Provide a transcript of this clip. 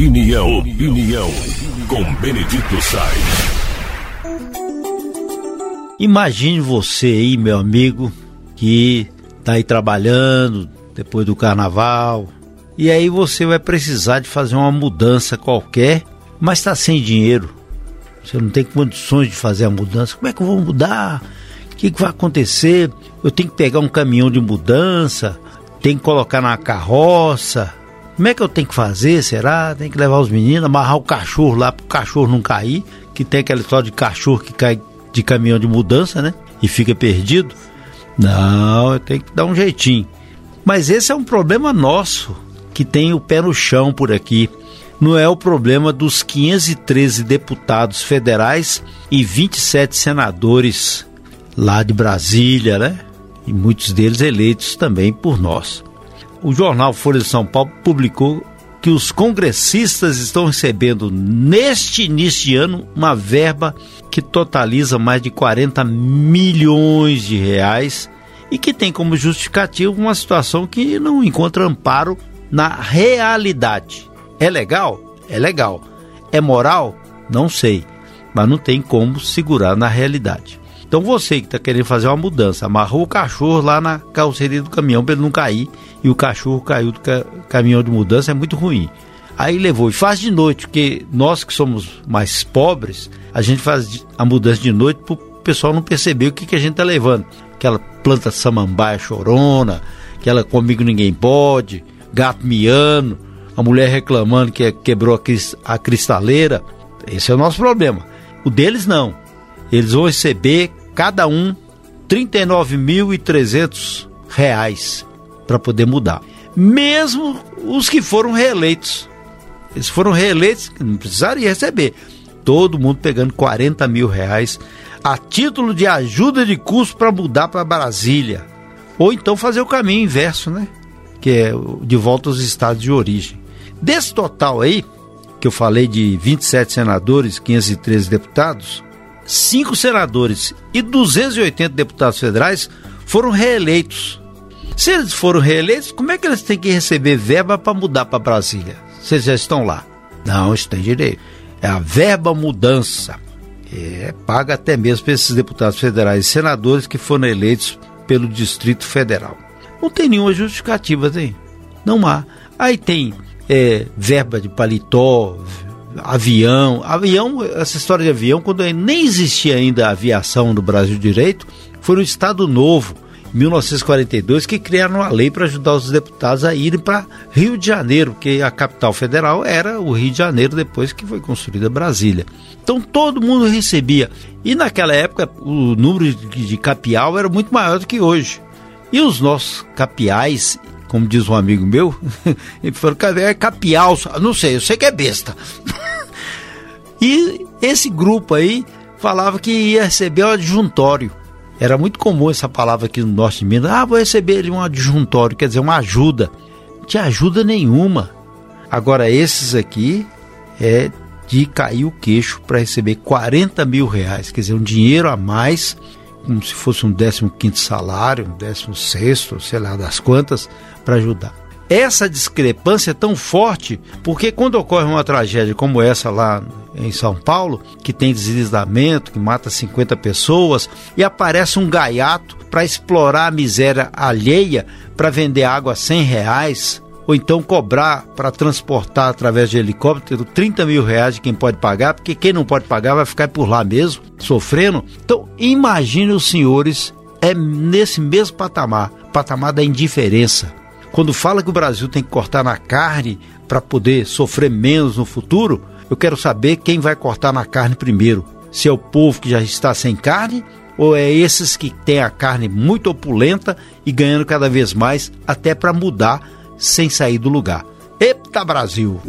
Opinião, opinião, com Benedito Sainz. Imagine você aí, meu amigo, que tá aí trabalhando depois do carnaval, e aí você vai precisar de fazer uma mudança qualquer, mas está sem dinheiro. Você não tem condições de fazer a mudança. Como é que eu vou mudar? O que, que vai acontecer? Eu tenho que pegar um caminhão de mudança, tenho que colocar na carroça. Como é que eu tenho que fazer? Será? Tem que levar os meninos, amarrar o cachorro lá para o cachorro não cair, que tem aquela história de cachorro que cai de caminhão de mudança, né? E fica perdido. Não, eu tenho que dar um jeitinho. Mas esse é um problema nosso que tem o pé no chão por aqui. Não é o problema dos 513 deputados federais e 27 senadores lá de Brasília, né? E muitos deles eleitos também por nós. O jornal Folha de São Paulo publicou que os congressistas estão recebendo neste início de ano uma verba que totaliza mais de 40 milhões de reais e que tem como justificativo uma situação que não encontra amparo na realidade. É legal? É legal. É moral? Não sei, mas não tem como segurar na realidade. Então você que está querendo fazer uma mudança, amarrou o cachorro lá na carroceria do caminhão para ele não cair e o cachorro caiu do ca caminhão de mudança, é muito ruim. Aí levou e faz de noite, porque nós que somos mais pobres, a gente faz a mudança de noite para o pessoal não perceber o que, que a gente está levando. Aquela planta samambaia chorona, aquela comigo ninguém pode, gato miando, a mulher reclamando que quebrou a cristaleira. Esse é o nosso problema. O deles não. Eles vão receber cada um 39.300 reais para poder mudar. Mesmo os que foram reeleitos. Eles foram reeleitos, não precisaria receber. Todo mundo pegando 40 mil reais a título de ajuda de custo para mudar para Brasília. Ou então fazer o caminho inverso, né? Que é de volta aos estados de origem. Desse total aí, que eu falei de 27 senadores, 513 deputados, cinco senadores e 280 deputados federais foram reeleitos. Se eles foram reeleitos, como é que eles têm que receber verba para mudar para Brasília? Eles já estão lá. Não, isso tem direito. É a verba mudança. É paga até mesmo para esses deputados federais e senadores que foram eleitos pelo Distrito Federal. Não tem nenhuma justificativa, tem? Não há. Aí tem é, verba de paletó, avião. Avião, essa história de avião, quando nem existia ainda a aviação no Brasil direito, foi no Estado Novo, 1942, que criaram uma lei para ajudar os deputados a irem para Rio de Janeiro, porque a capital federal era o Rio de Janeiro depois que foi construída Brasília. Então todo mundo recebia. E naquela época o número de capial era muito maior do que hoje. E os nossos capiais como diz um amigo meu, ele falou, é capial, não sei, eu sei que é besta. e esse grupo aí falava que ia receber o adjuntório. Era muito comum essa palavra aqui no norte de Minas. Ah, vou receber um adjuntório, quer dizer, uma ajuda. Não tinha ajuda nenhuma. Agora, esses aqui é de cair o queixo para receber 40 mil reais, quer dizer, um dinheiro a mais como se fosse um 15 salário, um 16, sei lá das quantas, para ajudar. Essa discrepância é tão forte porque quando ocorre uma tragédia como essa lá em São Paulo, que tem deslizamento, que mata 50 pessoas, e aparece um gaiato para explorar a miséria alheia, para vender água a 100 reais, ou então cobrar para transportar através de helicóptero 30 mil reais de quem pode pagar, porque quem não pode pagar vai ficar por lá mesmo, sofrendo. Então, imagine os senhores, é nesse mesmo patamar patamar da indiferença. Quando fala que o Brasil tem que cortar na carne para poder sofrer menos no futuro, eu quero saber quem vai cortar na carne primeiro. Se é o povo que já está sem carne ou é esses que têm a carne muito opulenta e ganhando cada vez mais até para mudar sem sair do lugar. Eita Brasil!